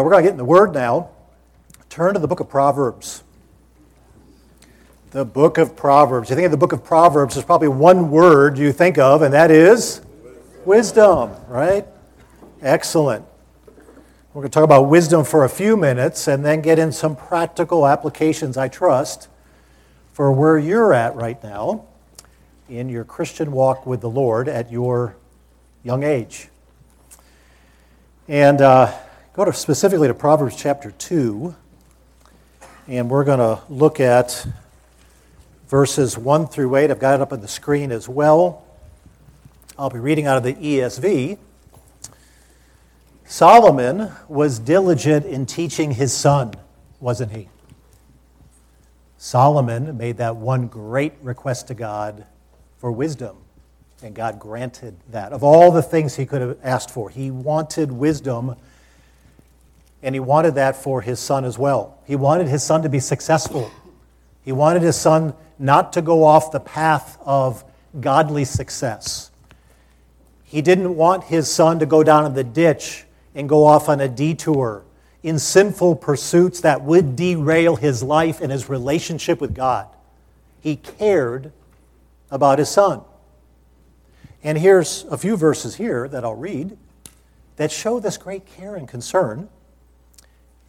We're going to get in the Word now. Turn to the book of Proverbs. The book of Proverbs. You think of the book of Proverbs, there's probably one word you think of, and that is wisdom, right? Excellent. We're going to talk about wisdom for a few minutes and then get in some practical applications, I trust, for where you're at right now in your Christian walk with the Lord at your young age. And uh, go to specifically to Proverbs chapter 2, and we're going to look at verses 1 through 8. I've got it up on the screen as well. I'll be reading out of the ESV. Solomon was diligent in teaching his son, wasn't he? Solomon made that one great request to God for wisdom, and God granted that. Of all the things he could have asked for, he wanted wisdom and he wanted that for his son as well. He wanted his son to be successful. He wanted his son not to go off the path of godly success. He didn't want his son to go down in the ditch and go off on a detour in sinful pursuits that would derail his life and his relationship with God. He cared about his son. And here's a few verses here that I'll read that show this great care and concern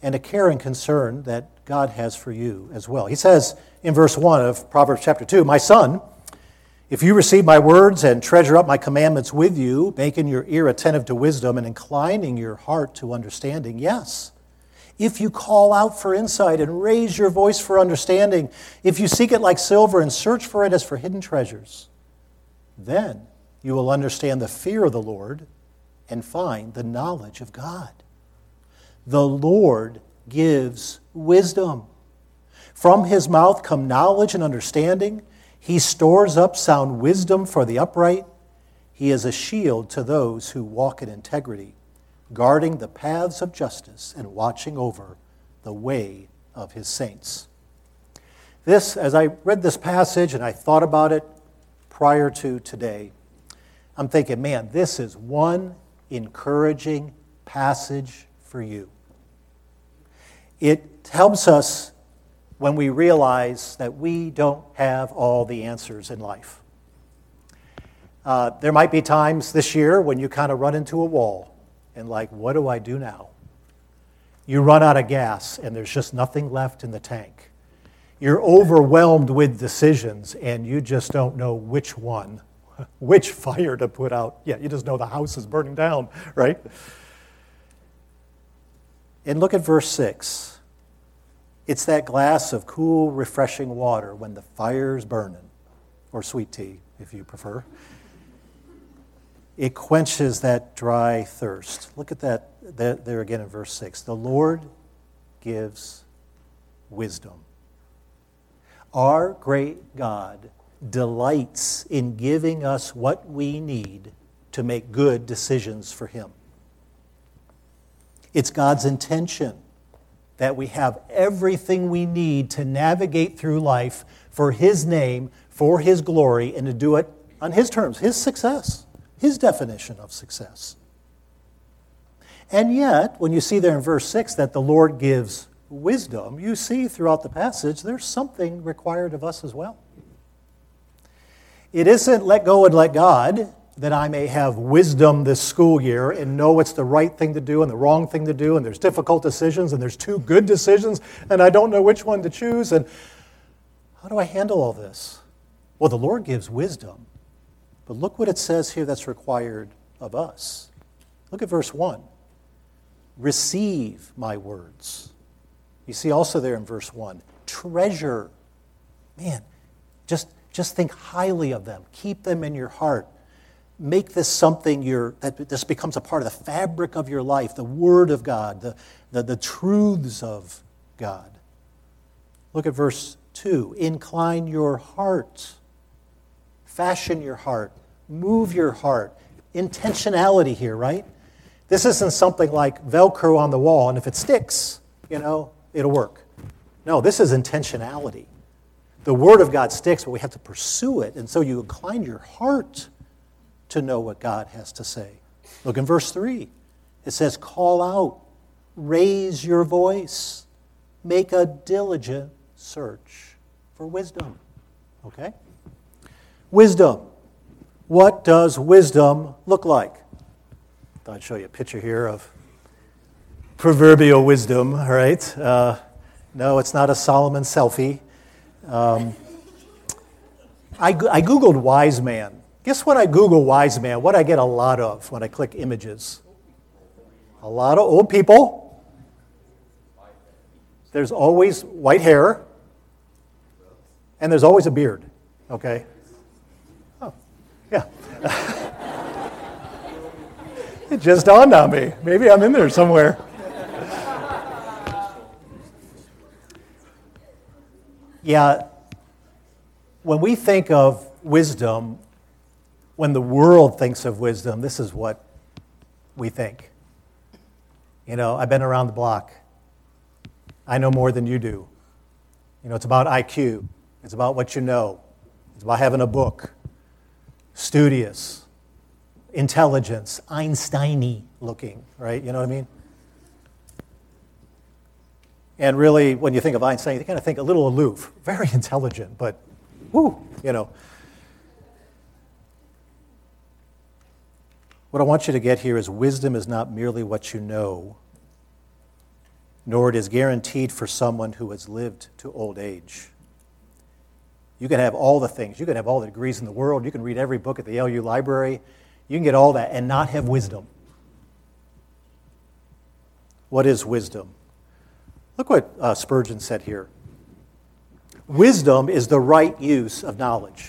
and a care and concern that God has for you as well. He says in verse 1 of Proverbs chapter 2 My son, if you receive my words and treasure up my commandments with you, making your ear attentive to wisdom and inclining your heart to understanding, yes. If you call out for insight and raise your voice for understanding, if you seek it like silver and search for it as for hidden treasures, then you will understand the fear of the Lord and find the knowledge of God. The Lord gives wisdom. From his mouth come knowledge and understanding. He stores up sound wisdom for the upright. He is a shield to those who walk in integrity, guarding the paths of justice and watching over the way of his saints. This, as I read this passage and I thought about it prior to today, I'm thinking, man, this is one encouraging passage for you. It helps us when we realize that we don't have all the answers in life. Uh, there might be times this year when you kind of run into a wall and, like, what do I do now? You run out of gas and there's just nothing left in the tank. You're overwhelmed with decisions and you just don't know which one, which fire to put out. Yeah, you just know the house is burning down, right? And look at verse 6. It's that glass of cool, refreshing water when the fire's burning, or sweet tea, if you prefer. It quenches that dry thirst. Look at that there again in verse 6. The Lord gives wisdom. Our great God delights in giving us what we need to make good decisions for Him. It's God's intention that we have everything we need to navigate through life for His name, for His glory, and to do it on His terms, His success, His definition of success. And yet, when you see there in verse 6 that the Lord gives wisdom, you see throughout the passage there's something required of us as well. It isn't let go and let God that I may have wisdom this school year and know what's the right thing to do and the wrong thing to do, and there's difficult decisions and there's two good decisions, and I don't know which one to choose. And how do I handle all this? Well, the Lord gives wisdom. But look what it says here that's required of us. Look at verse 1. Receive my words. You see also there in verse 1 treasure. Man, just, just think highly of them, keep them in your heart make this something you that this becomes a part of the fabric of your life, the Word of God, the, the, the truths of God. Look at verse 2. Incline your heart, fashion your heart, move your heart. Intentionality here, right? This isn't something like Velcro on the wall, and if it sticks, you know, it'll work. No, this is intentionality. The Word of God sticks, but we have to pursue it. And so you incline your heart to know what God has to say. Look in verse 3. It says, Call out raise your voice, make a diligent search for wisdom. Okay? Wisdom. What does wisdom look like? I'd show you a picture here of proverbial wisdom, all right? Uh, no, it's not a Solomon selfie. Um, I, I Googled wise man. Guess what I Google wise man? What I get a lot of when I click images? A lot of old people. There's always white hair. And there's always a beard, okay? Oh, yeah. it just dawned on me. Maybe I'm in there somewhere. Yeah, when we think of wisdom, when the world thinks of wisdom, this is what we think. You know, I've been around the block. I know more than you do. You know, it's about IQ, it's about what you know, it's about having a book, studious, intelligence, Einsteiny looking, right? You know what I mean? And really, when you think of Einstein, you kind of think a little aloof, very intelligent, but whoo, you know. What I want you to get here is wisdom is not merely what you know, nor it is guaranteed for someone who has lived to old age. You can have all the things. You can have all the degrees in the world. You can read every book at the LU library. You can get all that and not have wisdom. What is wisdom? Look what uh, Spurgeon said here wisdom is the right use of knowledge.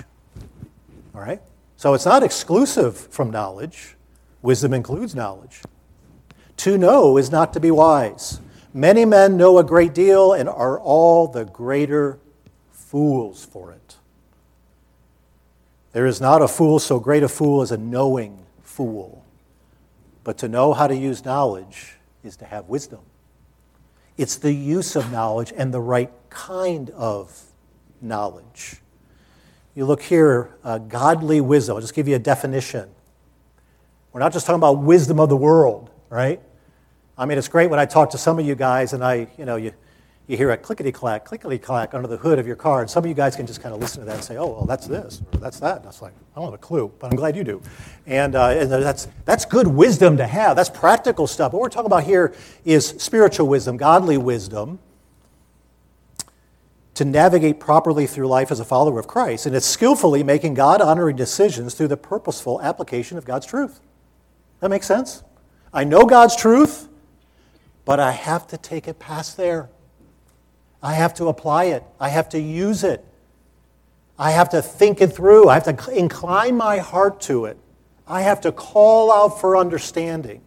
All right? So it's not exclusive from knowledge, wisdom includes knowledge. To know is not to be wise. Many men know a great deal and are all the greater fools for it. There is not a fool so great a fool as a knowing fool. But to know how to use knowledge is to have wisdom. It's the use of knowledge and the right kind of knowledge. You look here, uh, godly wisdom. I'll just give you a definition. We're not just talking about wisdom of the world, right? I mean, it's great when I talk to some of you guys and I, you know, you, you hear a clickety clack, clickety clack under the hood of your car, and some of you guys can just kind of listen to that and say, oh, well, that's this, or that's that. And that's like, I don't have a clue, but I'm glad you do. And, uh, and that's, that's good wisdom to have. That's practical stuff. What we're talking about here is spiritual wisdom, godly wisdom, to navigate properly through life as a follower of Christ. And it's skillfully making God honoring decisions through the purposeful application of God's truth. That makes sense? I know God's truth, but I have to take it past there. I have to apply it. I have to use it. I have to think it through. I have to incline my heart to it. I have to call out for understanding.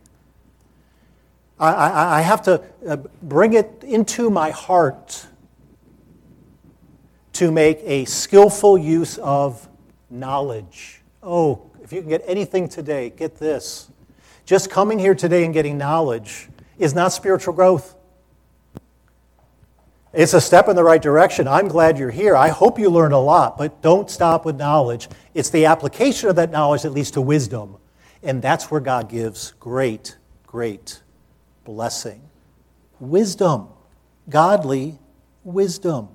I, I, I have to uh, bring it into my heart to make a skillful use of knowledge. Oh, if you can get anything today, get this. Just coming here today and getting knowledge is not spiritual growth. It's a step in the right direction. I'm glad you're here. I hope you learned a lot, but don't stop with knowledge. It's the application of that knowledge that leads to wisdom. And that's where God gives great, great blessing. Wisdom, godly wisdom.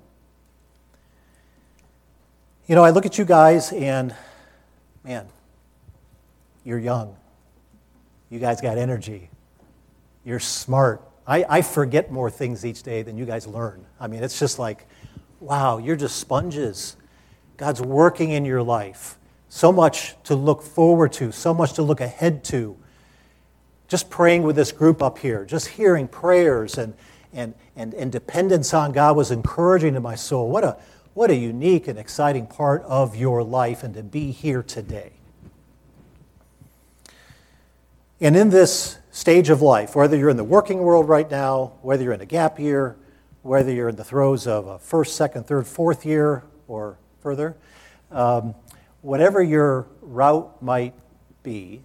You know, I look at you guys and, man, you're young. You guys got energy. You're smart. I, I forget more things each day than you guys learn. I mean, it's just like, wow, you're just sponges. God's working in your life. So much to look forward to, so much to look ahead to. Just praying with this group up here, just hearing prayers and, and, and, and dependence on God was encouraging to my soul. What a, what a unique and exciting part of your life, and to be here today. And in this stage of life, whether you're in the working world right now, whether you're in a gap year, whether you're in the throes of a first, second, third, fourth year, or further, um, whatever your route might be,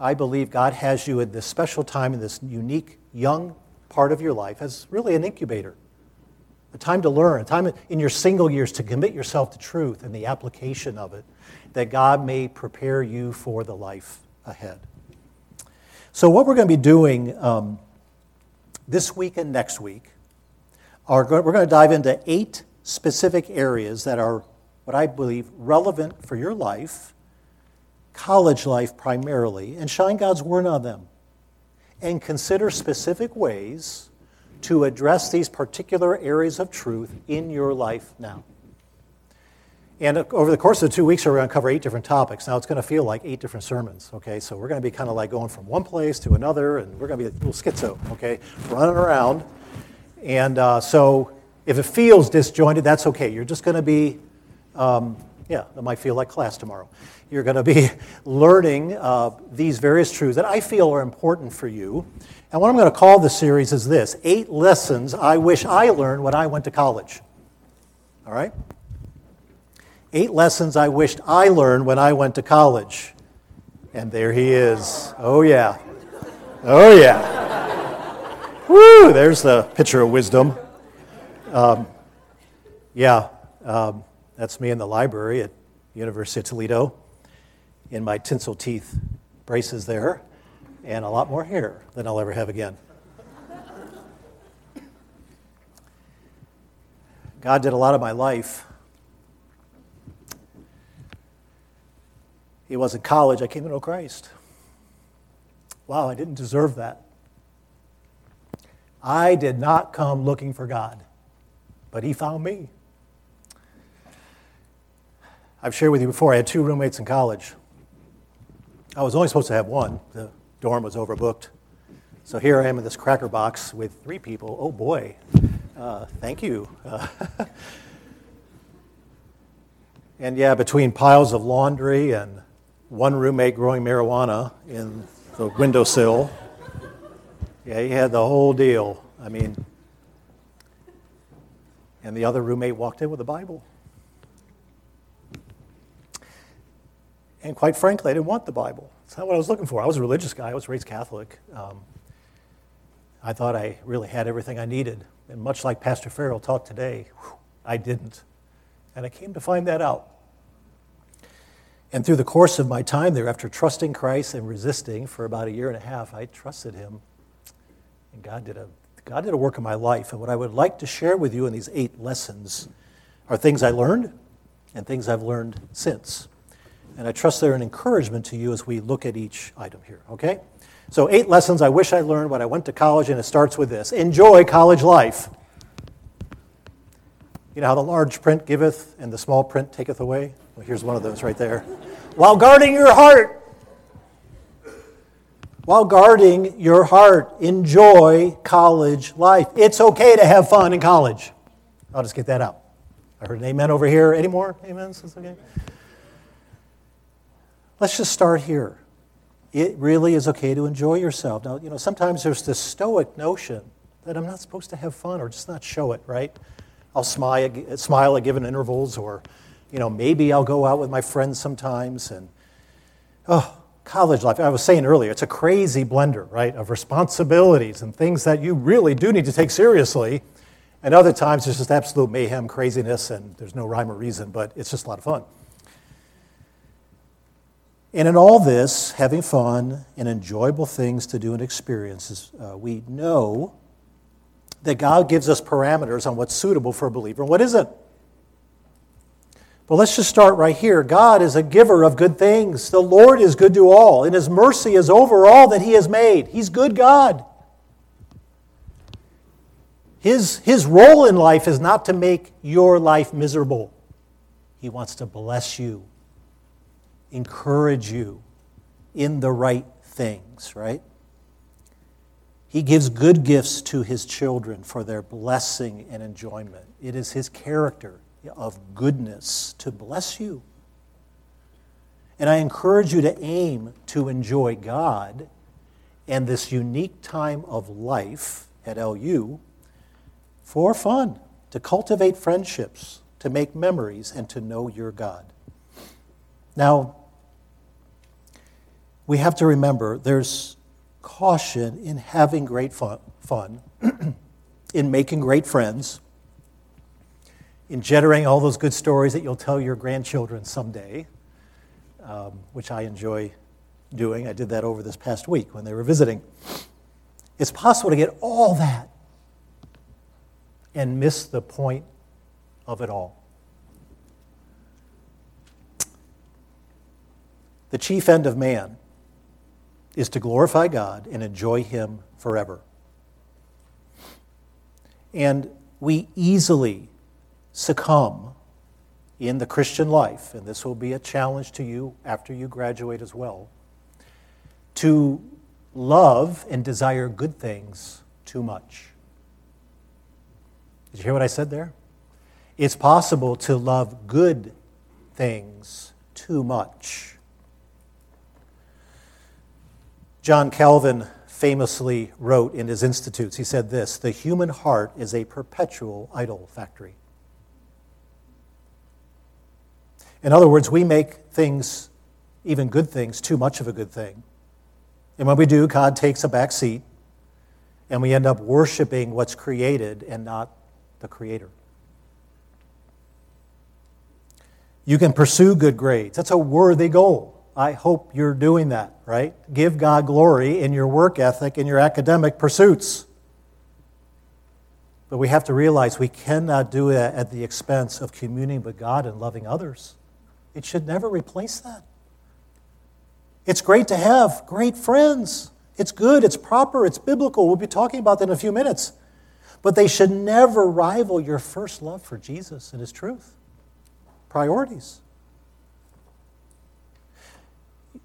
I believe God has you in this special time in this unique young part of your life as really an incubator. A time to learn, a time in your single years to commit yourself to truth and the application of it, that God may prepare you for the life ahead. So, what we're going to be doing um, this week and next week, are we're going to dive into eight specific areas that are what I believe relevant for your life, college life primarily, and shine God's word on them. And consider specific ways to address these particular areas of truth in your life now. And over the course of the two weeks, we're going to cover eight different topics. Now, it's going to feel like eight different sermons, okay? So we're going to be kind of like going from one place to another, and we're going to be a little schizo, okay? Running around. And uh, so if it feels disjointed, that's okay. You're just going to be, um, yeah, it might feel like class tomorrow. You're going to be learning uh, these various truths that I feel are important for you. And what I'm going to call the series is this Eight Lessons I Wish I Learned When I Went to College. All right? Eight lessons I wished I learned when I went to college. And there he is. Oh, yeah. Oh, yeah. Woo! There's the picture of wisdom. Um, yeah, um, that's me in the library at University of Toledo in my tinsel teeth braces there and a lot more hair than I'll ever have again. God did a lot of my life It was in college I came to know Christ. Wow, I didn't deserve that. I did not come looking for God, but He found me. I've shared with you before, I had two roommates in college. I was only supposed to have one, the dorm was overbooked. So here I am in this cracker box with three people. Oh boy, uh, thank you. Uh, and yeah, between piles of laundry and one roommate growing marijuana in the windowsill. Yeah, he had the whole deal. I mean, and the other roommate walked in with a Bible. And quite frankly, I didn't want the Bible. It's not what I was looking for. I was a religious guy, I was raised Catholic. Um, I thought I really had everything I needed. And much like Pastor Farrell taught today, whew, I didn't. And I came to find that out. And through the course of my time there, after trusting Christ and resisting for about a year and a half, I trusted Him. And God did a, God did a work in my life. And what I would like to share with you in these eight lessons are things I learned and things I've learned since. And I trust they're an encouragement to you as we look at each item here, okay? So, eight lessons I wish I learned when I went to college, and it starts with this Enjoy college life. You know how the large print giveth and the small print taketh away? Well, here's one of those right there. While guarding your heart, while guarding your heart, enjoy college life. It's okay to have fun in college. I'll just get that out. I heard an amen over here. Any more amens? Okay. Let's just start here. It really is okay to enjoy yourself. Now, you know, sometimes there's this stoic notion that I'm not supposed to have fun or just not show it, right? I'll smile, smile at given intervals or you know, maybe I'll go out with my friends sometimes. And, oh, college life. I was saying earlier, it's a crazy blender, right, of responsibilities and things that you really do need to take seriously. And other times, it's just absolute mayhem, craziness, and there's no rhyme or reason, but it's just a lot of fun. And in all this, having fun and enjoyable things to do and experiences, uh, we know that God gives us parameters on what's suitable for a believer and what isn't. Well, let's just start right here. God is a giver of good things. The Lord is good to all, and His mercy is over all that He has made. He's good God. His, his role in life is not to make your life miserable. He wants to bless you, encourage you in the right things, right? He gives good gifts to his children for their blessing and enjoyment. It is his character of goodness to bless you. And I encourage you to aim to enjoy God and this unique time of life at LU for fun, to cultivate friendships, to make memories, and to know your God. Now, we have to remember there's caution in having great fun, fun in making great friends, in generating all those good stories that you'll tell your grandchildren someday, um, which I enjoy doing. I did that over this past week when they were visiting. It's possible to get all that and miss the point of it all. The chief end of man is to glorify God and enjoy Him forever. And we easily succumb in the Christian life, and this will be a challenge to you after you graduate as well, to love and desire good things too much. Did you hear what I said there? It's possible to love good things too much. John Calvin famously wrote in his Institutes, he said this The human heart is a perpetual idol factory. In other words, we make things, even good things, too much of a good thing. And when we do, God takes a back seat, and we end up worshiping what's created and not the Creator. You can pursue good grades. That's a worthy goal. I hope you're doing that, right? Give God glory in your work ethic, in your academic pursuits. But we have to realize we cannot do it at the expense of communing with God and loving others. It should never replace that. It's great to have great friends. It's good, it's proper, it's biblical. We'll be talking about that in a few minutes. But they should never rival your first love for Jesus and His truth. Priorities.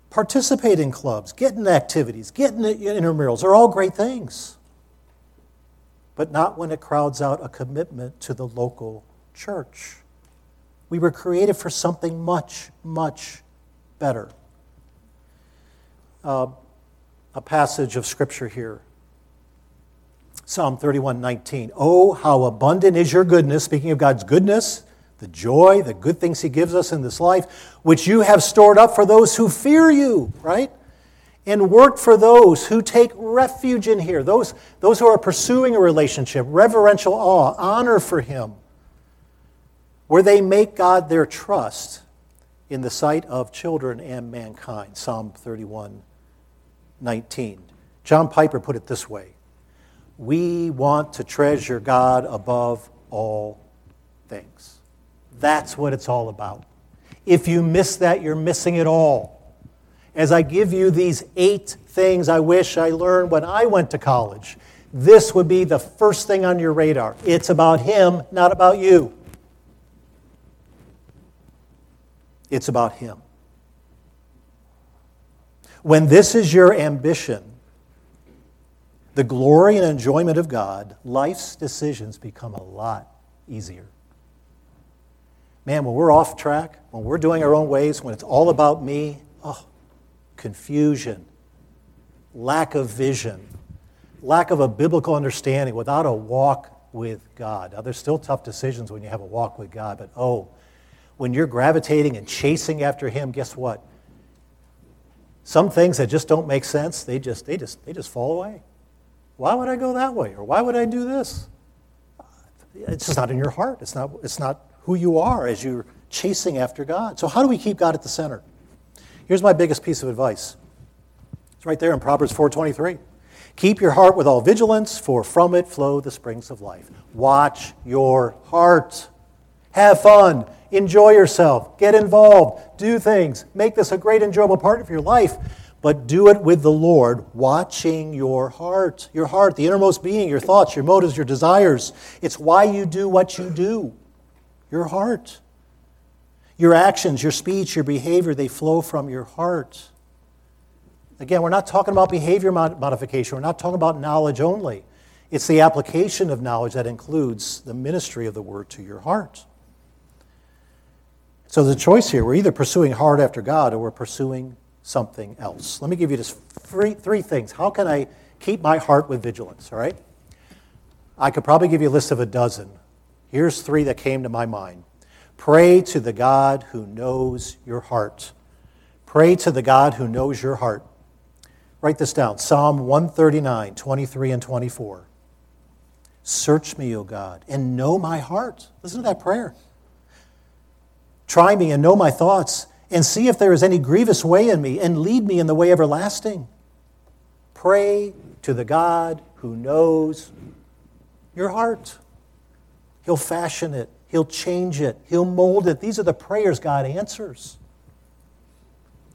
Participate in clubs, get in activities, get in intramurals They're all great things. But not when it crowds out a commitment to the local church. We were created for something much, much better. Uh, a passage of scripture here. Psalm 31 19. Oh, how abundant is your goodness, speaking of God's goodness, the joy, the good things He gives us in this life, which you have stored up for those who fear you, right? And work for those who take refuge in here, those, those who are pursuing a relationship, reverential awe, honor for Him where they make God their trust in the sight of children and mankind. Psalm 31 19. John Piper put it this way We want to treasure God above all things. That's what it's all about. If you miss that, you're missing it all. As I give you these eight things I wish I learned when I went to college, this would be the first thing on your radar. It's about Him, not about you. It's about Him. When this is your ambition, the glory and enjoyment of God, life's decisions become a lot easier. Man, when we're off track, when we're doing our own ways, when it's all about me, oh, confusion, lack of vision, lack of a biblical understanding without a walk with God. Now, there's still tough decisions when you have a walk with God, but oh, when you're gravitating and chasing after him, guess what? Some things that just don't make sense, they just, they just, they just fall away. Why would I go that way? Or why would I do this? It's just not in your heart. It's not, it's not who you are as you're chasing after God. So how do we keep God at the center? Here's my biggest piece of advice. It's right there in Proverbs 4:23. Keep your heart with all vigilance, for from it flow the springs of life. Watch your heart. Have fun. Enjoy yourself. Get involved. Do things. Make this a great, enjoyable part of your life. But do it with the Lord, watching your heart. Your heart, the innermost being, your thoughts, your motives, your desires. It's why you do what you do. Your heart. Your actions, your speech, your behavior, they flow from your heart. Again, we're not talking about behavior modification. We're not talking about knowledge only. It's the application of knowledge that includes the ministry of the word to your heart. So the choice here, we're either pursuing hard after God or we're pursuing something else. Let me give you just three, three things. How can I keep my heart with vigilance, all right? I could probably give you a list of a dozen. Here's three that came to my mind. Pray to the God who knows your heart. Pray to the God who knows your heart. Write this down Psalm 139, 23 and 24. Search me, O God, and know my heart. Listen to that prayer. Try me and know my thoughts, and see if there is any grievous way in me, and lead me in the way everlasting. Pray to the God who knows your heart. He'll fashion it, He'll change it, He'll mold it. These are the prayers God answers.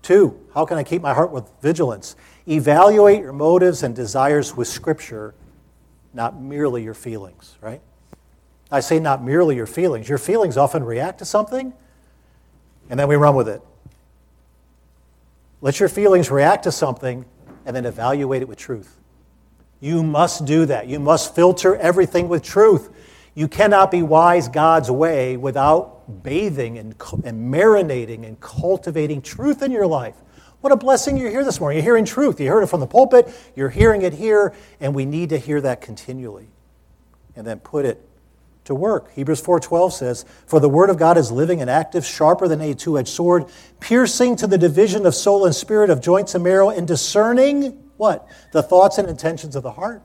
Two, how can I keep my heart with vigilance? Evaluate your motives and desires with Scripture, not merely your feelings, right? I say not merely your feelings. Your feelings often react to something, and then we run with it. Let your feelings react to something, and then evaluate it with truth. You must do that. You must filter everything with truth. You cannot be wise God's way without bathing and, and marinating and cultivating truth in your life. What a blessing you're here this morning. You're hearing truth. You heard it from the pulpit, you're hearing it here, and we need to hear that continually. And then put it to work. Hebrews 4:12 says, "For the word of God is living and active, sharper than a two-edged sword, piercing to the division of soul and spirit, of joints and marrow, and discerning what? The thoughts and intentions of the heart."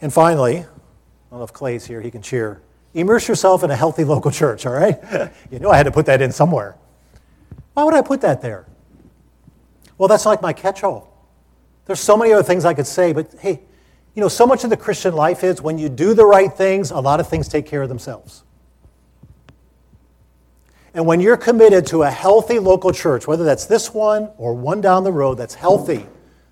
And finally, I don't know if Clay's here, he can cheer. Immerse yourself in a healthy local church, all right? you know I had to put that in somewhere. Why would I put that there? Well, that's like my catch all. There's so many other things I could say, but hey, you know, so much of the Christian life is when you do the right things, a lot of things take care of themselves. And when you're committed to a healthy local church, whether that's this one or one down the road that's healthy,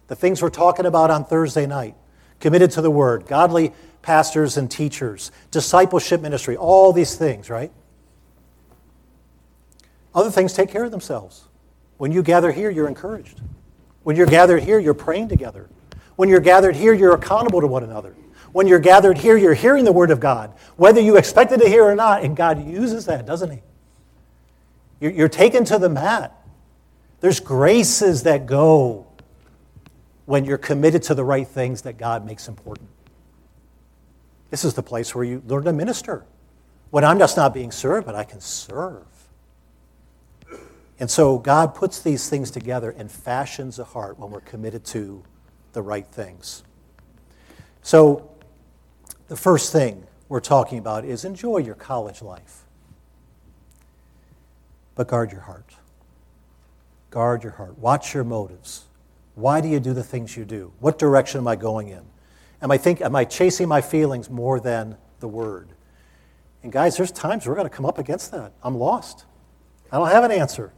the things we're talking about on Thursday night, committed to the Word, godly pastors and teachers, discipleship ministry, all these things, right? Other things take care of themselves. When you gather here, you're encouraged. When you're gathered here, you're praying together. When you're gathered here, you're accountable to one another. When you're gathered here, you're hearing the Word of God, whether you expected to hear or not, and God uses that, doesn't He? You're, you're taken to the mat. There's graces that go when you're committed to the right things that God makes important. This is the place where you learn to minister. When I'm just not being served, but I can serve. And so God puts these things together and fashions a heart when we're committed to the right things. So, the first thing we're talking about is enjoy your college life, but guard your heart. Guard your heart. Watch your motives. Why do you do the things you do? What direction am I going in? Am I, think, am I chasing my feelings more than the word? And guys, there's times we're going to come up against that. I'm lost. I don't have an answer.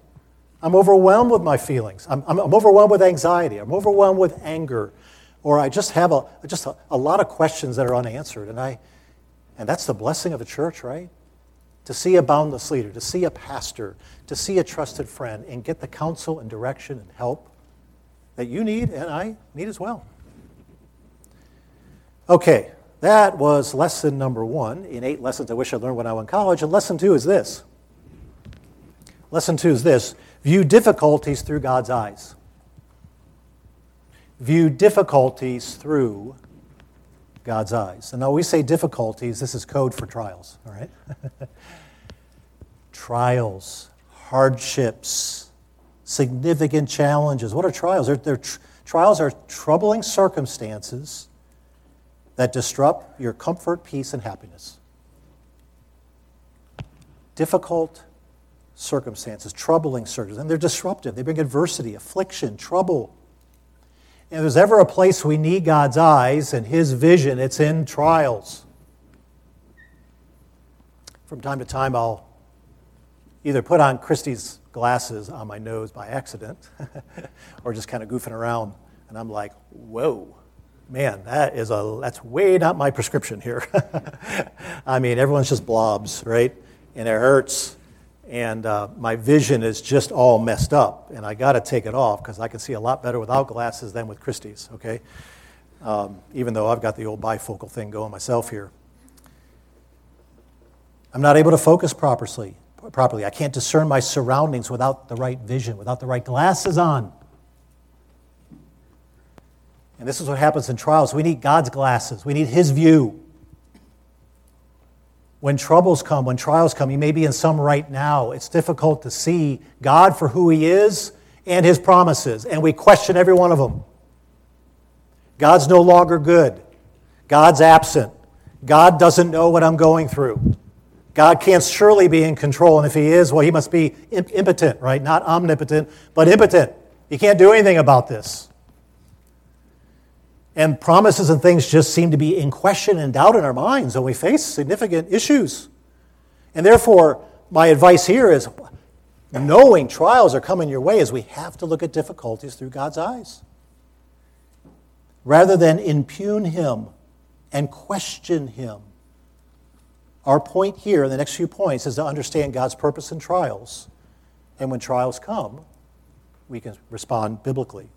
I'm overwhelmed with my feelings. I'm, I'm, I'm, overwhelmed with anxiety. I'm overwhelmed with anger. Or I just have a, just a, a lot of questions that are unanswered. And, I, and that's the blessing of the church, right? To see a boundless leader, to see a pastor, to see a trusted friend, and get the counsel and direction and help that you need and I need as well. Okay, that was lesson number one in eight lessons I wish I learned when I was in college. And lesson two is this. Lesson two is this View difficulties through God's eyes. View difficulties through God's eyes. And now we say difficulties, this is code for trials, all right? trials, hardships, significant challenges. What are trials? They're, they're tr- trials are troubling circumstances that disrupt your comfort, peace, and happiness. Difficult circumstances, troubling circumstances, and they're disruptive. They bring adversity, affliction, trouble. And if there's ever a place we need God's eyes and His vision, it's in trials. From time to time, I'll either put on Christie's glasses on my nose by accident or just kind of goofing around, and I'm like, whoa. Man, that is a that's way not my prescription here. I mean, everyone's just blobs, right? And it hurts and uh, my vision is just all messed up, and I got to take it off because I can see a lot better without glasses than with Christie's. Okay, um, even though I've got the old bifocal thing going myself here. I'm not able to focus properly. Properly, I can't discern my surroundings without the right vision, without the right glasses on. And this is what happens in trials. We need God's glasses. We need His view when troubles come, when trials come, you may be in some right now. It's difficult to see God for who He is and His promises, and we question every one of them. God's no longer good. God's absent. God doesn't know what I'm going through. God can't surely be in control, and if He is, well, He must be impotent, right? Not omnipotent, but impotent. He can't do anything about this. And promises and things just seem to be in question and doubt in our minds when we face significant issues. And therefore, my advice here is knowing trials are coming your way is we have to look at difficulties through God's eyes. Rather than impugn him and question him. Our point here in the next few points is to understand God's purpose in trials. And when trials come, we can respond biblically.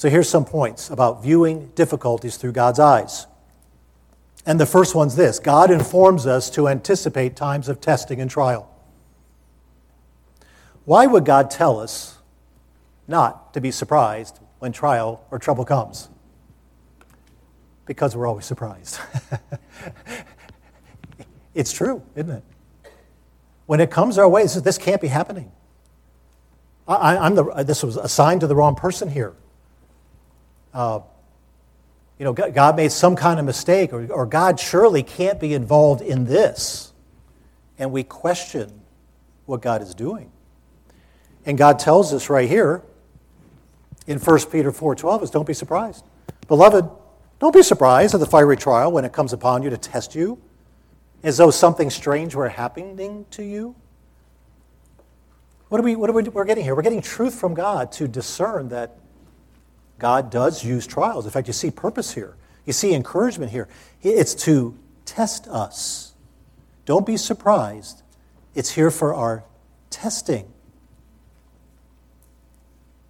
So here's some points about viewing difficulties through God's eyes. And the first one's this God informs us to anticipate times of testing and trial. Why would God tell us not to be surprised when trial or trouble comes? Because we're always surprised. it's true, isn't it? When it comes our way, this can't be happening. I, am the, this was assigned to the wrong person here. Uh, you know, God made some kind of mistake, or, or God surely can't be involved in this. And we question what God is doing. And God tells us right here in 1 Peter 4:12 is don't be surprised. Beloved, don't be surprised at the fiery trial when it comes upon you to test you as though something strange were happening to you. What are we what are we we're getting here? We're getting truth from God to discern that God does use trials. In fact, you see purpose here. You see encouragement here. It's to test us. Don't be surprised. It's here for our testing.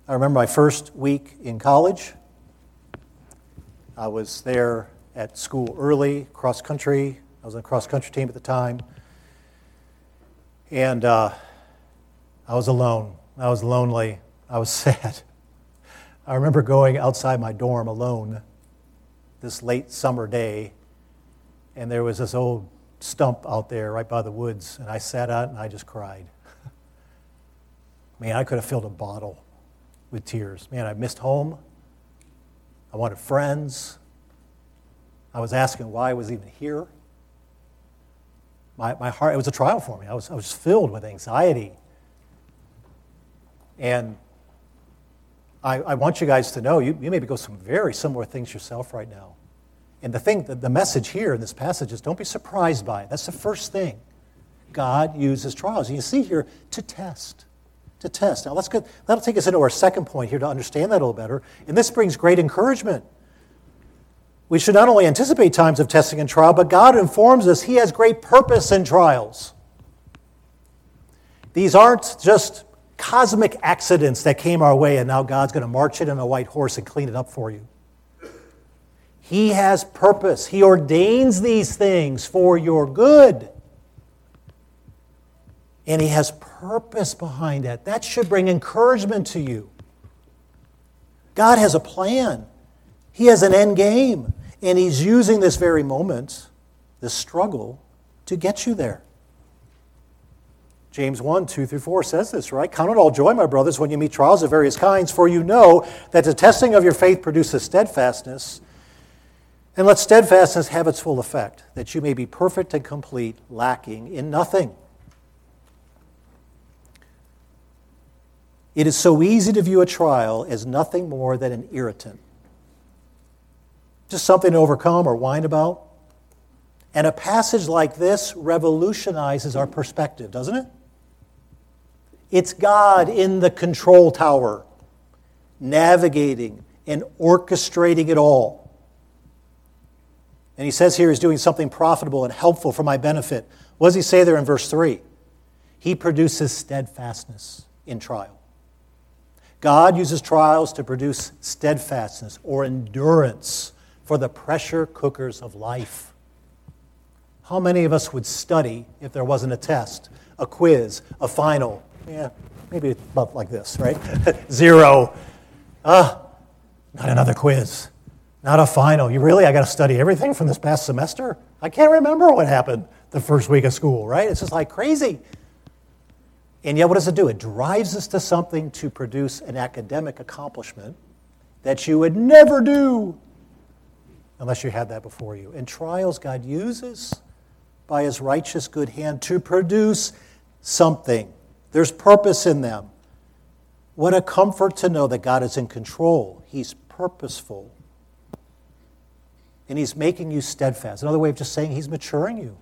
I remember my first week in college. I was there at school early, cross country. I was on a cross country team at the time. And uh, I was alone. I was lonely. I was sad. I remember going outside my dorm alone this late summer day, and there was this old stump out there right by the woods, and I sat out and I just cried. Man, I could have filled a bottle with tears. Man, I missed home. I wanted friends. I was asking why I was even here. My, my heart, it was a trial for me. I was, I was filled with anxiety. And I, I want you guys to know you, you maybe go some very similar things yourself right now. And the thing, the, the message here in this passage is don't be surprised by it. That's the first thing. God uses trials. And you see here to test to test. Now, let's get, that'll take us into our second point here to understand that a little better. And this brings great encouragement. We should not only anticipate times of testing and trial, but God informs us He has great purpose in trials. These aren't just cosmic accidents that came our way and now God's going to march it in a white horse and clean it up for you. He has purpose. He ordains these things for your good. And He has purpose behind that. That should bring encouragement to you. God has a plan, He has an end game, and He's using this very moment, this struggle, to get you there. James 1, 2 through 4 says this, right? Count it all joy, my brothers, when you meet trials of various kinds, for you know that the testing of your faith produces steadfastness. And let steadfastness have its full effect, that you may be perfect and complete, lacking in nothing. It is so easy to view a trial as nothing more than an irritant, just something to overcome or whine about. And a passage like this revolutionizes our perspective, doesn't it? It's God in the control tower, navigating and orchestrating it all. And he says here he's doing something profitable and helpful for my benefit. What does he say there in verse 3? He produces steadfastness in trial. God uses trials to produce steadfastness or endurance for the pressure cookers of life. How many of us would study if there wasn't a test, a quiz, a final? Yeah, maybe about like this, right? Zero. Ah, not another quiz. Not a final. You really? I got to study everything from this past semester? I can't remember what happened the first week of school, right? It's just like crazy. And yet, what does it do? It drives us to something to produce an academic accomplishment that you would never do unless you had that before you. And trials God uses by his righteous good hand to produce something. There's purpose in them. What a comfort to know that God is in control, He's purposeful. and He's making you steadfast. Another way of just saying He's maturing you.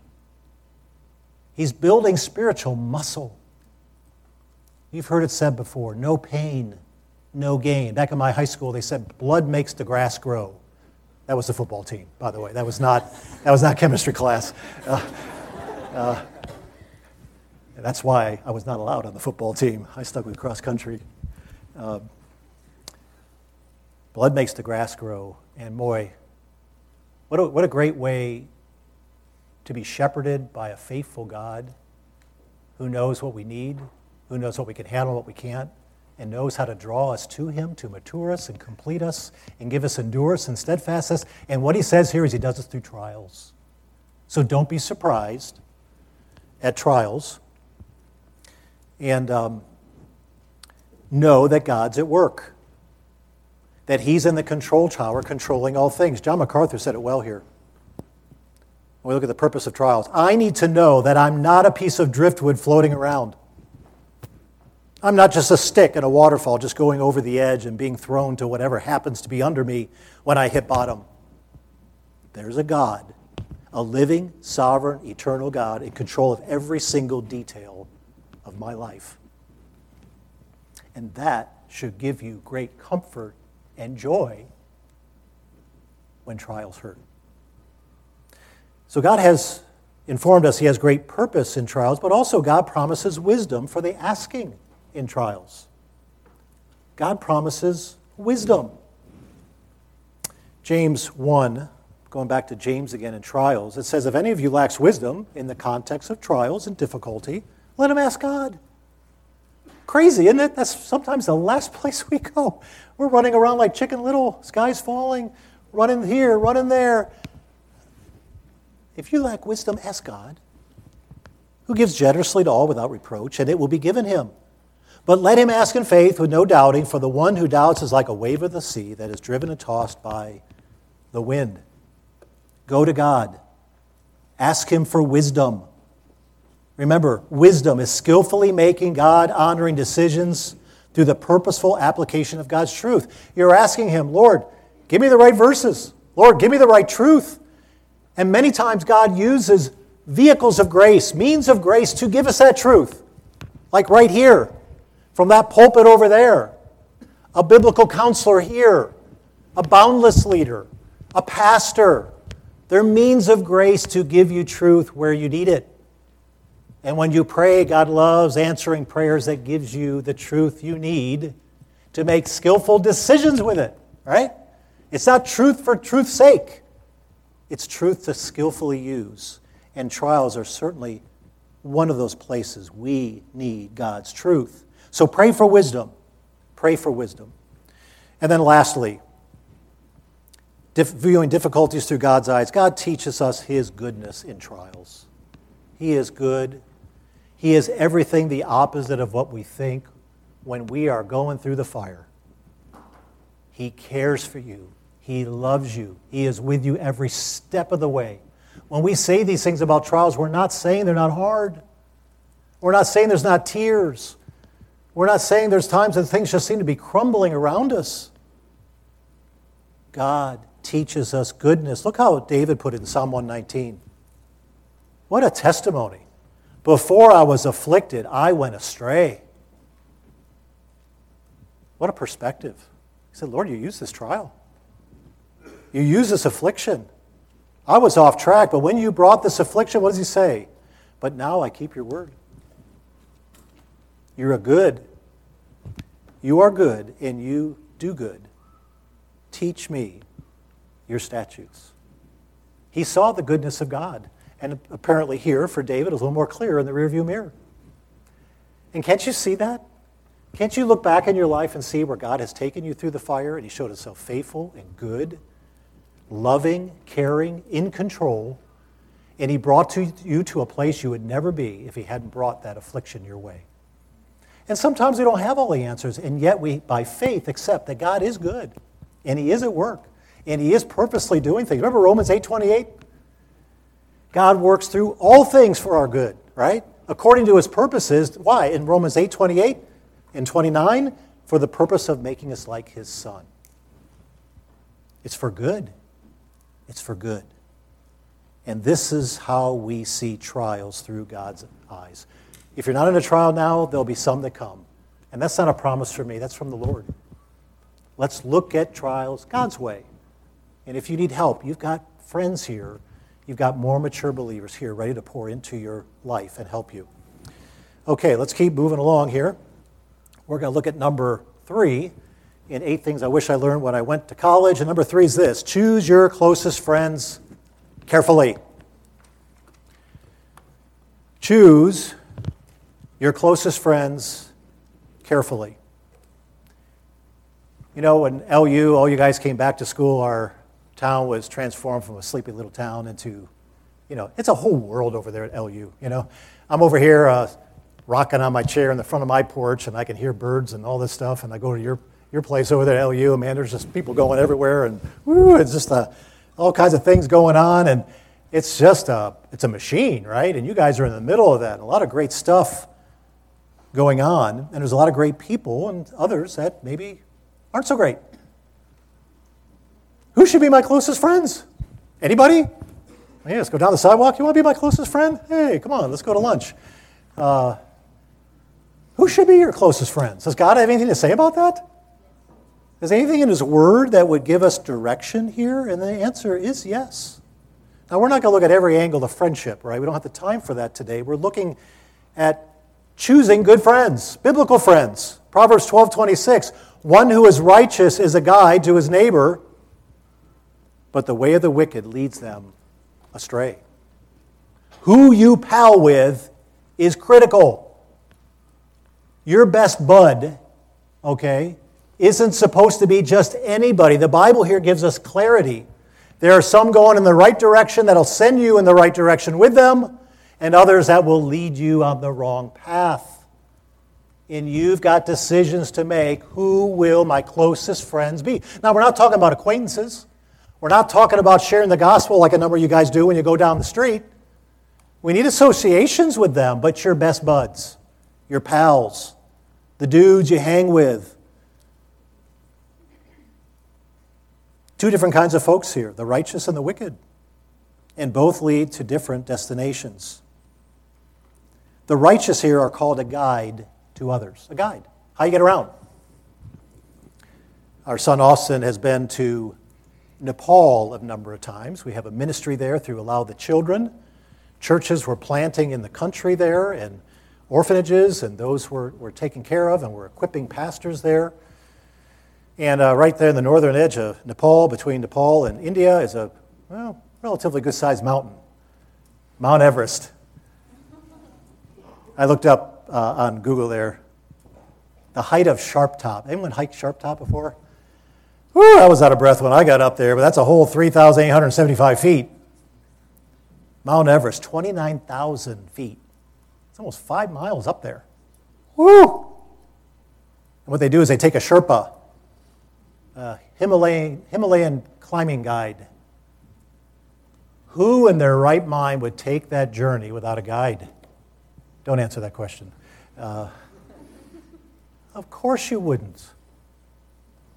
He's building spiritual muscle. You've heard it said before no pain, no gain. Back in my high school, they said blood makes the grass grow. That was the football team, by the way. That was not, that was not chemistry class. Uh, uh, that's why I was not allowed on the football team. I stuck with cross country. Uh, blood makes the grass grow. And boy, what a, what a great way to be shepherded by a faithful God who knows what we need, who knows what we can handle, what we can't, and knows how to draw us to Him to mature us and complete us and give us endurance and steadfastness. And what He says here is He does this through trials. So don't be surprised at trials. And um, know that God's at work, that He's in the control tower controlling all things. John MacArthur said it well here. When we look at the purpose of trials, I need to know that I'm not a piece of driftwood floating around. I'm not just a stick in a waterfall just going over the edge and being thrown to whatever happens to be under me when I hit bottom. There's a God, a living, sovereign, eternal God in control of every single detail of my life. And that should give you great comfort and joy when trials hurt. So God has informed us He has great purpose in trials, but also God promises wisdom for the asking in trials. God promises wisdom. James 1, going back to James again in trials, it says, If any of you lacks wisdom in the context of trials and difficulty, let him ask God. Crazy, isn't it? That's sometimes the last place we go. We're running around like chicken little, sky's falling, running here, running there. If you lack wisdom, ask God, who gives generously to all without reproach, and it will be given him. But let him ask in faith with no doubting, for the one who doubts is like a wave of the sea that is driven and tossed by the wind. Go to God. Ask him for wisdom. Remember, wisdom is skillfully making God honoring decisions through the purposeful application of God's truth. You're asking him, Lord, give me the right verses. Lord, give me the right truth. And many times God uses vehicles of grace, means of grace to give us that truth. Like right here from that pulpit over there, a biblical counselor here, a boundless leader, a pastor. They're means of grace to give you truth where you need it. And when you pray, God loves answering prayers that gives you the truth you need to make skillful decisions with it, right? It's not truth for truth's sake. It's truth to skillfully use. And trials are certainly one of those places we need God's truth. So pray for wisdom. Pray for wisdom. And then lastly, viewing difficulties through God's eyes, God teaches us His goodness in trials. He is good. He is everything the opposite of what we think when we are going through the fire. He cares for you. He loves you. He is with you every step of the way. When we say these things about trials, we're not saying they're not hard. We're not saying there's not tears. We're not saying there's times that things just seem to be crumbling around us. God teaches us goodness. Look how David put it in Psalm 119. What a testimony. Before I was afflicted, I went astray. What a perspective. He said, Lord, you use this trial. You use this affliction. I was off track, but when you brought this affliction, what does he say? But now I keep your word. You're a good. You are good, and you do good. Teach me your statutes. He saw the goodness of God. And apparently, here for David, a little more clear in the rearview mirror. And can't you see that? Can't you look back in your life and see where God has taken you through the fire and He showed Himself faithful and good, loving, caring, in control, and He brought to you to a place you would never be if He hadn't brought that affliction your way? And sometimes we don't have all the answers, and yet we, by faith, accept that God is good, and He is at work, and He is purposely doing things. Remember Romans 8:28? God works through all things for our good, right? According to His purposes. Why? In Romans 8:28 and 29, for the purpose of making us like His Son. It's for good. it's for good. And this is how we see trials through God's eyes. If you're not in a trial now, there'll be some that come. And that's not a promise for me, that's from the Lord. Let's look at trials God's way. And if you need help, you've got friends here, you've got more mature believers here ready to pour into your life and help you. Okay, let's keep moving along here. We're going to look at number three in eight things I wish I learned when I went to college. And number three is this choose your closest friends carefully. Choose your closest friends carefully. You know, when LU, all you guys came back to school, our town was transformed from a sleepy little town into, you know, it's a whole world over there at LU. You know, I'm over here uh, rocking on my chair in the front of my porch, and I can hear birds and all this stuff, and I go to your your place over there at LU, man, there's just people going everywhere, and woo, it's just uh, all kinds of things going on, and it's just a, it's a machine, right? And you guys are in the middle of that, and a lot of great stuff going on, and there's a lot of great people and others that maybe aren't so great. Who should be my closest friends? Anybody? Yeah, let's go down the sidewalk. You want to be my closest friend? Hey, come on, let's go to lunch. Uh, who should be your closest friends? Does God have anything to say about that? Is anything in His Word that would give us direction here? And the answer is yes. Now, we're not going to look at every angle of friendship, right? We don't have the time for that today. We're looking at choosing good friends, biblical friends. Proverbs 12 26. One who is righteous is a guide to his neighbor, but the way of the wicked leads them astray. Who you pal with is critical. Your best bud, okay, isn't supposed to be just anybody. The Bible here gives us clarity. There are some going in the right direction that'll send you in the right direction with them, and others that will lead you on the wrong path. And you've got decisions to make. Who will my closest friends be? Now, we're not talking about acquaintances. We're not talking about sharing the gospel like a number of you guys do when you go down the street. We need associations with them, but your best buds, your pals, the dudes you hang with, Two different kinds of folks here the righteous and the wicked. And both lead to different destinations. The righteous here are called a guide to others. A guide. How you get around. Our son Austin has been to Nepal a number of times. We have a ministry there through Allow the Children. Churches were planting in the country there, and orphanages, and those were, were taken care of, and we're equipping pastors there. And uh, right there in the northern edge of Nepal, between Nepal and India, is a well, relatively good sized mountain, Mount Everest. I looked up uh, on Google there the height of Sharp Top. Anyone hiked Sharp Top before? Whew, I was out of breath when I got up there, but that's a whole 3,875 feet. Mount Everest, 29,000 feet. It's almost five miles up there. Woo! And what they do is they take a Sherpa uh, Himalayan, Himalayan climbing guide. Who in their right mind would take that journey without a guide? Don't answer that question. Uh, of course you wouldn't.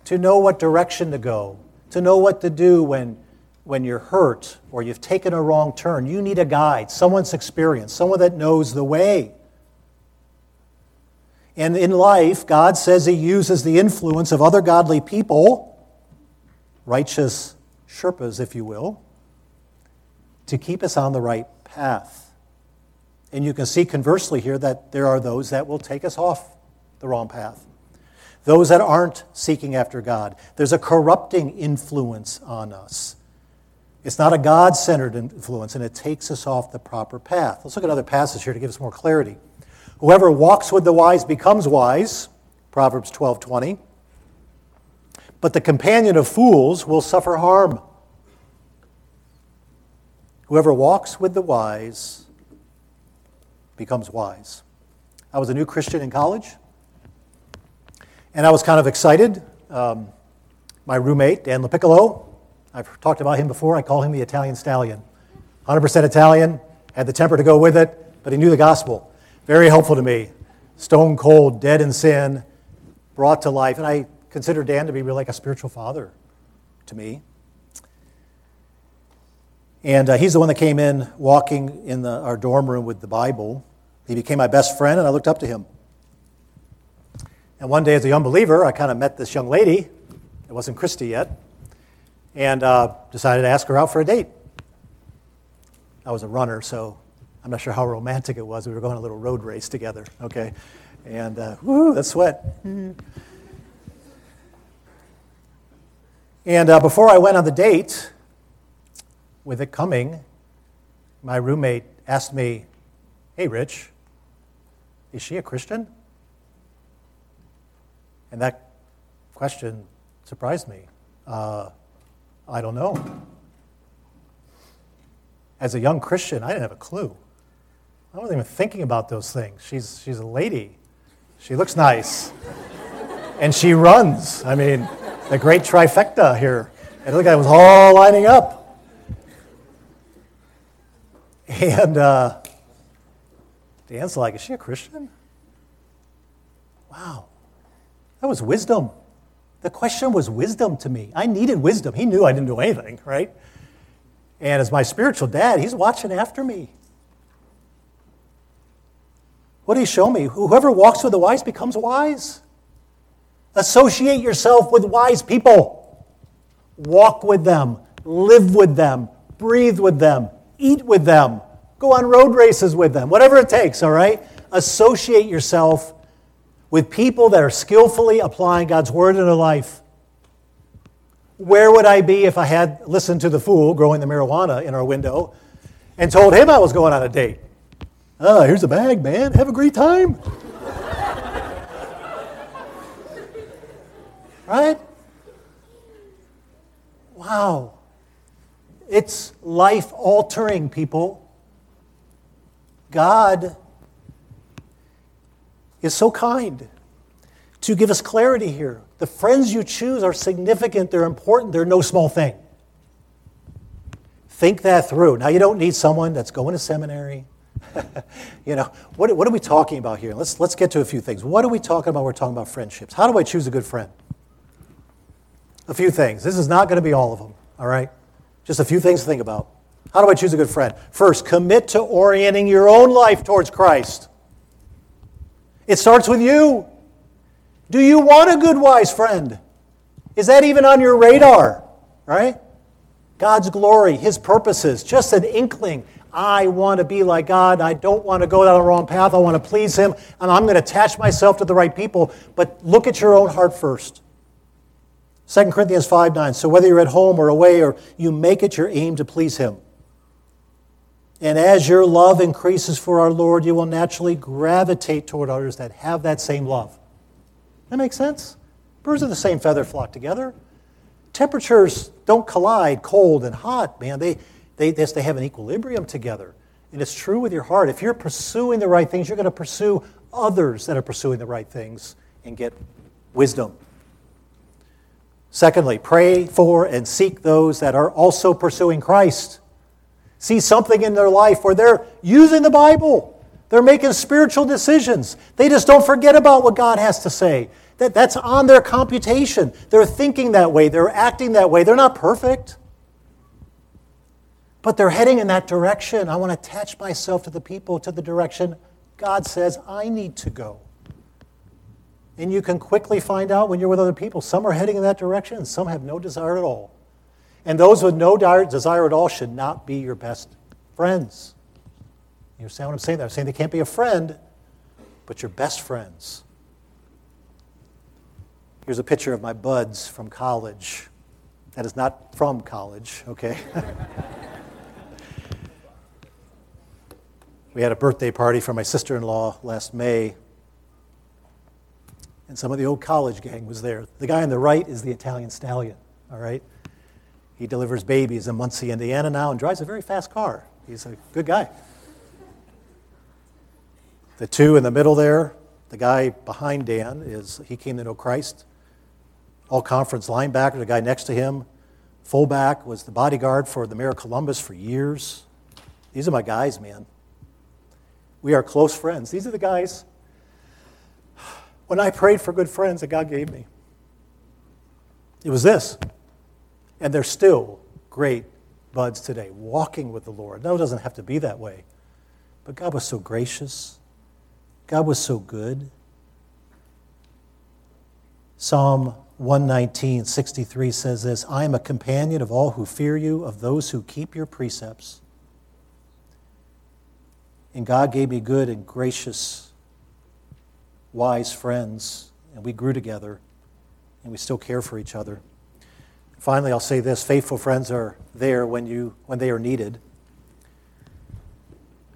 To know what direction to go, to know what to do when, when you're hurt or you've taken a wrong turn, you need a guide, someone's experienced, someone that knows the way. And in life, God says He uses the influence of other godly people, righteous Sherpas, if you will, to keep us on the right path. And you can see conversely here that there are those that will take us off the wrong path. Those that aren't seeking after God. There's a corrupting influence on us. It's not a God centered influence, and it takes us off the proper path. Let's look at another passage here to give us more clarity. Whoever walks with the wise becomes wise, Proverbs 12:20. But the companion of fools will suffer harm. Whoever walks with the wise becomes wise. I was a new Christian in college, and I was kind of excited. Um, my roommate, Dan LaPiccolo, I've talked about him before. I call him the Italian stallion. 100% Italian, had the temper to go with it, but he knew the gospel. Very helpful to me. Stone cold, dead in sin, brought to life. And I consider Dan to be really like a spiritual father to me. And uh, he's the one that came in walking in the, our dorm room with the Bible. He became my best friend, and I looked up to him. And one day, as a young believer, I kind of met this young lady. It wasn't Christy yet. And uh, decided to ask her out for a date. I was a runner, so I'm not sure how romantic it was. We were going a little road race together, okay? And uh, whoo, that sweat. Mm-hmm. And uh, before I went on the date, with it coming, my roommate asked me, Hey, Rich, is she a Christian? And that question surprised me. Uh, I don't know. As a young Christian, I didn't have a clue. I wasn't even thinking about those things. She's, she's a lady. She looks nice. and she runs. I mean, the great trifecta here. And look, I was all lining up. And uh, Dan's like, Is she a Christian? Wow. That was wisdom. The question was wisdom to me. I needed wisdom. He knew I didn't do anything, right? And as my spiritual dad, he's watching after me. What did he show me? Whoever walks with the wise becomes wise. Associate yourself with wise people. Walk with them, live with them, breathe with them, eat with them, go on road races with them, whatever it takes, all right? Associate yourself with people that are skillfully applying God's word in their life. Where would I be if I had listened to the fool growing the marijuana in our window and told him I was going on a date? Oh, here's a bag, man. Have a great time. right? Wow. It's life altering, people. God is so kind to give us clarity here. The friends you choose are significant, they're important, they're no small thing. Think that through. Now, you don't need someone that's going to seminary. you know, what, what are we talking about here? Let's, let's get to a few things. What are we talking about? We're talking about friendships. How do I choose a good friend? A few things. This is not going to be all of them, all right? Just a few things to think about. How do I choose a good friend? First, commit to orienting your own life towards Christ. It starts with you. Do you want a good, wise friend? Is that even on your radar? Right? God's glory, His purposes, just an inkling. I want to be like God. I don't want to go down the wrong path. I want to please Him, and I'm going to attach myself to the right people. But look at your own heart first. 2 Corinthians 5 9. So whether you're at home or away, or you make it your aim to please Him. And as your love increases for our Lord, you will naturally gravitate toward others that have that same love. That makes sense? Birds of the same feather flock together. Temperatures don't collide, cold and hot, man. They, they, they have an equilibrium together. And it's true with your heart. If you're pursuing the right things, you're going to pursue others that are pursuing the right things and get wisdom. Secondly, pray for and seek those that are also pursuing Christ see something in their life where they're using the Bible. They're making spiritual decisions. They just don't forget about what God has to say. That, that's on their computation. They're thinking that way, they're acting that way. They're not perfect, but they're heading in that direction. I want to attach myself to the people, to the direction God says I need to go. And you can quickly find out when you're with other people. Some are heading in that direction, and some have no desire at all. And those with no desire at all should not be your best friends. You understand what I'm saying? I'm saying they can't be a friend, but your best friends. Here's a picture of my buds from college. That is not from college, okay? we had a birthday party for my sister in law last May, and some of the old college gang was there. The guy on the right is the Italian stallion, all right? He delivers babies in Muncie, Indiana now and drives a very fast car. He's a good guy. The two in the middle there, the guy behind Dan is he came to know Christ. All conference linebacker, the guy next to him, fullback, was the bodyguard for the mayor of Columbus for years. These are my guys, man. We are close friends. These are the guys. When I prayed for good friends that God gave me, it was this and they're still great buds today, walking with the Lord. No, it doesn't have to be that way. But God was so gracious, God was so good. Psalm 119, 63 says this I am a companion of all who fear you, of those who keep your precepts. And God gave me good and gracious, wise friends, and we grew together, and we still care for each other. Finally, I'll say this faithful friends are there when, you, when they are needed.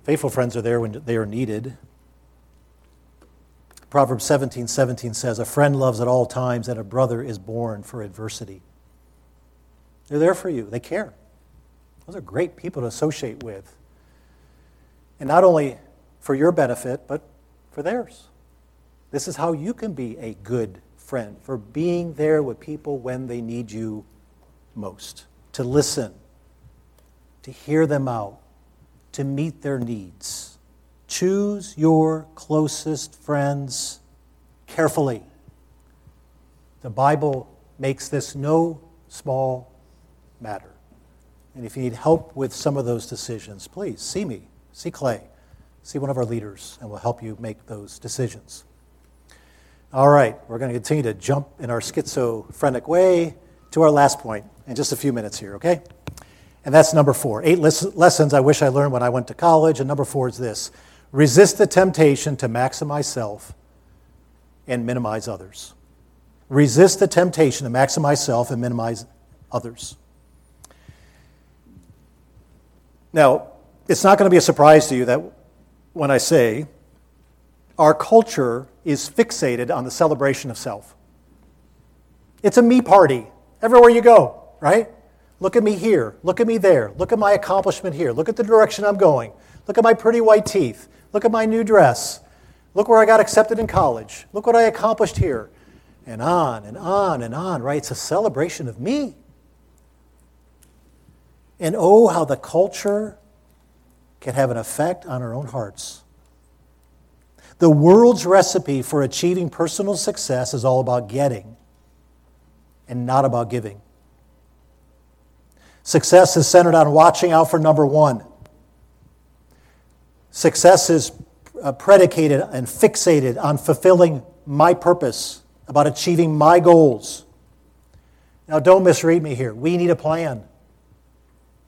Faithful friends are there when they are needed. Proverbs 17 17 says, A friend loves at all times, and a brother is born for adversity. They're there for you, they care. Those are great people to associate with. And not only for your benefit, but for theirs. This is how you can be a good friend, for being there with people when they need you most, to listen, to hear them out, to meet their needs. Choose your closest friends carefully. The Bible makes this no small matter. And if you need help with some of those decisions, please see me see Clay, see one of our leaders, and we'll help you make those decisions. All right, we're going to continue to jump in our schizophrenic way to our last point in just a few minutes here, okay? And that's number four. Eight lessons I wish I learned when I went to college. And number four is this resist the temptation to maximize self and minimize others. Resist the temptation to maximize self and minimize others. Now, it's not going to be a surprise to you that when I say our culture is fixated on the celebration of self. It's a me party everywhere you go, right? Look at me here. Look at me there. Look at my accomplishment here. Look at the direction I'm going. Look at my pretty white teeth. Look at my new dress. Look where I got accepted in college. Look what I accomplished here. And on and on and on, right? It's a celebration of me. And oh, how the culture can have an effect on our own hearts. The world's recipe for achieving personal success is all about getting and not about giving. Success is centered on watching out for number one. Success is uh, predicated and fixated on fulfilling my purpose, about achieving my goals. Now, don't misread me here. We need a plan.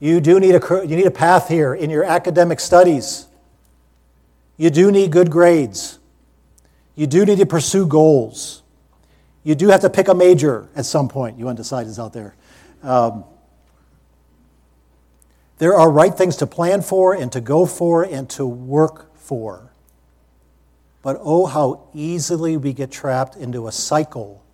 You do need a, you need a path here in your academic studies. You do need good grades. You do need to pursue goals. You do have to pick a major at some point. You undecideds out there. Um, there are right things to plan for and to go for and to work for. But oh, how easily we get trapped into a cycle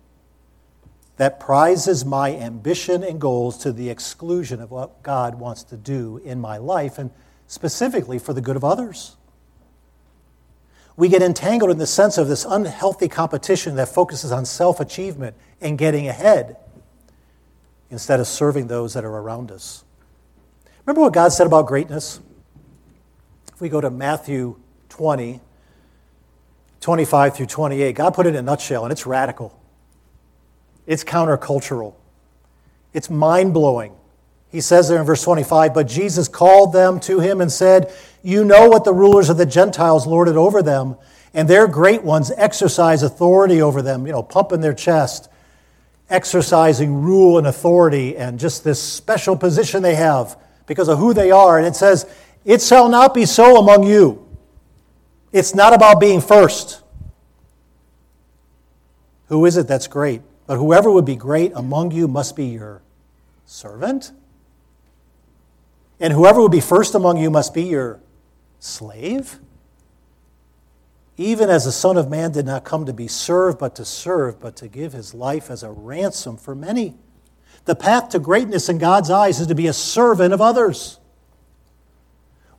that prizes my ambition and goals to the exclusion of what God wants to do in my life, and specifically for the good of others. We get entangled in the sense of this unhealthy competition that focuses on self achievement and getting ahead instead of serving those that are around us. Remember what God said about greatness? If we go to Matthew 20, 25 through 28, God put it in a nutshell, and it's radical. It's countercultural. It's mind blowing. He says there in verse 25, But Jesus called them to him and said, You know what the rulers of the Gentiles lorded over them, and their great ones exercise authority over them, you know, pumping their chest, exercising rule and authority, and just this special position they have because of who they are. And it says, It shall not be so among you. It's not about being first. Who is it that's great? But whoever would be great among you must be your servant. And whoever would be first among you must be your slave. Even as the Son of Man did not come to be served, but to serve, but to give his life as a ransom for many. The path to greatness in God's eyes is to be a servant of others.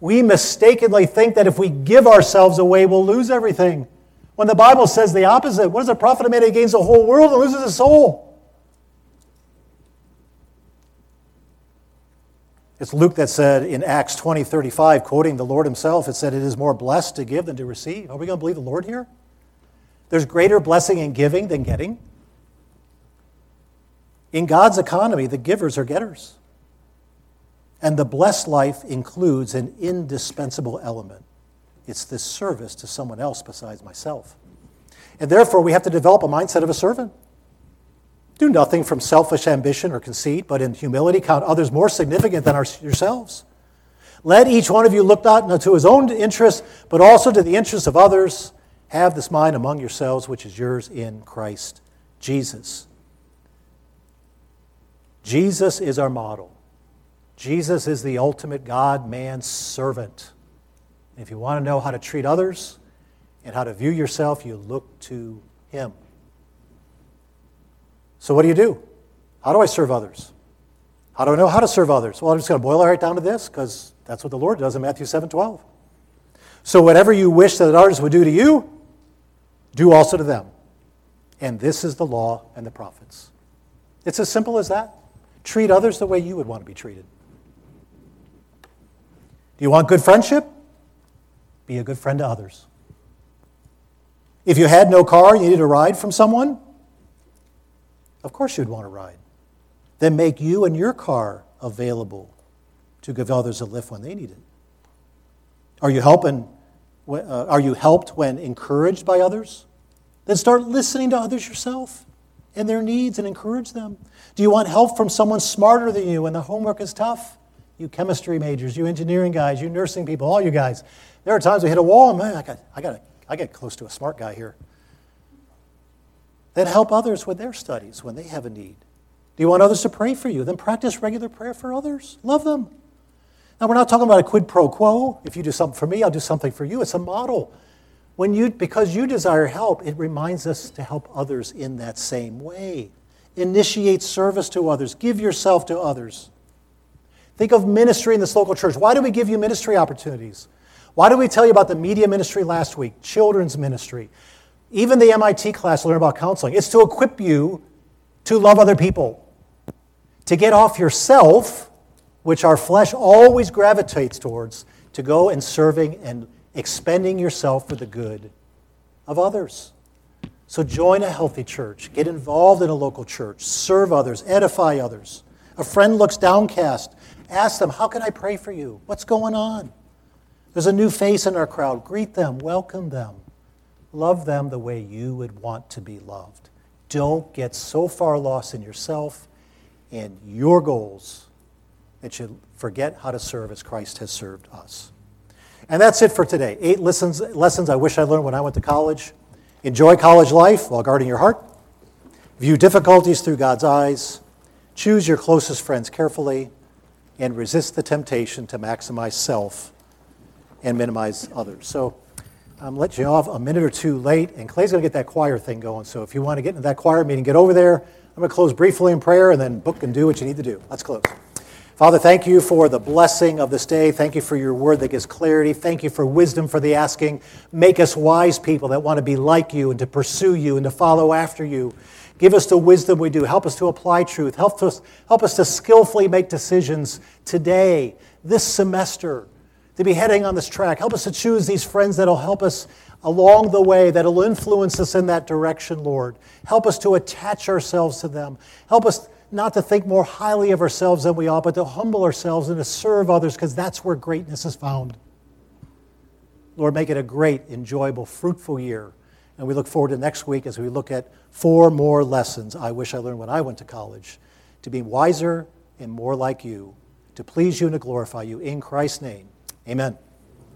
We mistakenly think that if we give ourselves away, we'll lose everything. When the Bible says the opposite, what does it profit a man who gains the whole world and loses his soul? It's Luke that said in Acts 20 35, quoting the Lord himself, it said, It is more blessed to give than to receive. Are we going to believe the Lord here? There's greater blessing in giving than getting. In God's economy, the givers are getters. And the blessed life includes an indispensable element it's this service to someone else besides myself. And therefore, we have to develop a mindset of a servant. Do nothing from selfish ambition or conceit, but in humility count others more significant than our, yourselves. Let each one of you look not to his own interests, but also to the interests of others. Have this mind among yourselves, which is yours in Christ Jesus. Jesus is our model. Jesus is the ultimate God man servant. If you want to know how to treat others and how to view yourself, you look to him. So, what do you do? How do I serve others? How do I know how to serve others? Well, I'm just going to boil it right down to this because that's what the Lord does in Matthew 7 12. So, whatever you wish that others would do to you, do also to them. And this is the law and the prophets. It's as simple as that. Treat others the way you would want to be treated. Do you want good friendship? Be a good friend to others. If you had no car, you needed a ride from someone, of course you'd want to ride. Then make you and your car available to give others a lift when they need it. Are you helping? Uh, are you helped when encouraged by others? Then start listening to others yourself and their needs and encourage them. Do you want help from someone smarter than you when the homework is tough? You chemistry majors, you engineering guys, you nursing people, all you guys. There are times we hit a wall and man, I got, I got, I get close to a smart guy here. Then help others with their studies when they have a need. Do you want others to pray for you? Then practice regular prayer for others. Love them. Now, we're not talking about a quid pro quo. If you do something for me, I'll do something for you. It's a model. When you, because you desire help, it reminds us to help others in that same way. Initiate service to others. Give yourself to others. Think of ministry in this local church. Why do we give you ministry opportunities? Why did we tell you about the media ministry last week, children's ministry? Even the MIT class learn about counseling. It's to equip you to love other people, to get off yourself, which our flesh always gravitates towards, to go and serving and expending yourself for the good of others. So join a healthy church, get involved in a local church, serve others, edify others. A friend looks downcast, ask them, How can I pray for you? What's going on? There's a new face in our crowd. Greet them, welcome them, love them the way you would want to be loved. Don't get so far lost in yourself and your goals that you forget how to serve as Christ has served us. And that's it for today. Eight lessons, lessons I wish I learned when I went to college. Enjoy college life while guarding your heart. View difficulties through God's eyes. Choose your closest friends carefully. And resist the temptation to maximize self and minimize others. So I'm letting you off a minute or two late, and Clay's going to get that choir thing going. So if you want to get into that choir meeting, get over there. I'm going to close briefly in prayer and then book and do what you need to do. Let's close. Father, thank you for the blessing of this day. Thank you for your word that gives clarity. Thank you for wisdom for the asking. Make us wise people that want to be like you and to pursue you and to follow after you. Give us the wisdom we do. Help us to apply truth. Help us, help us to skillfully make decisions today, this semester to be heading on this track. Help us to choose these friends that'll help us along the way, that'll influence us in that direction, Lord. Help us to attach ourselves to them. Help us not to think more highly of ourselves than we ought, but to humble ourselves and to serve others because that's where greatness is found. Lord, make it a great, enjoyable, fruitful year. And we look forward to next week as we look at four more lessons I wish I learned when I went to college to be wiser and more like you, to please you and to glorify you. In Christ's name. Amen.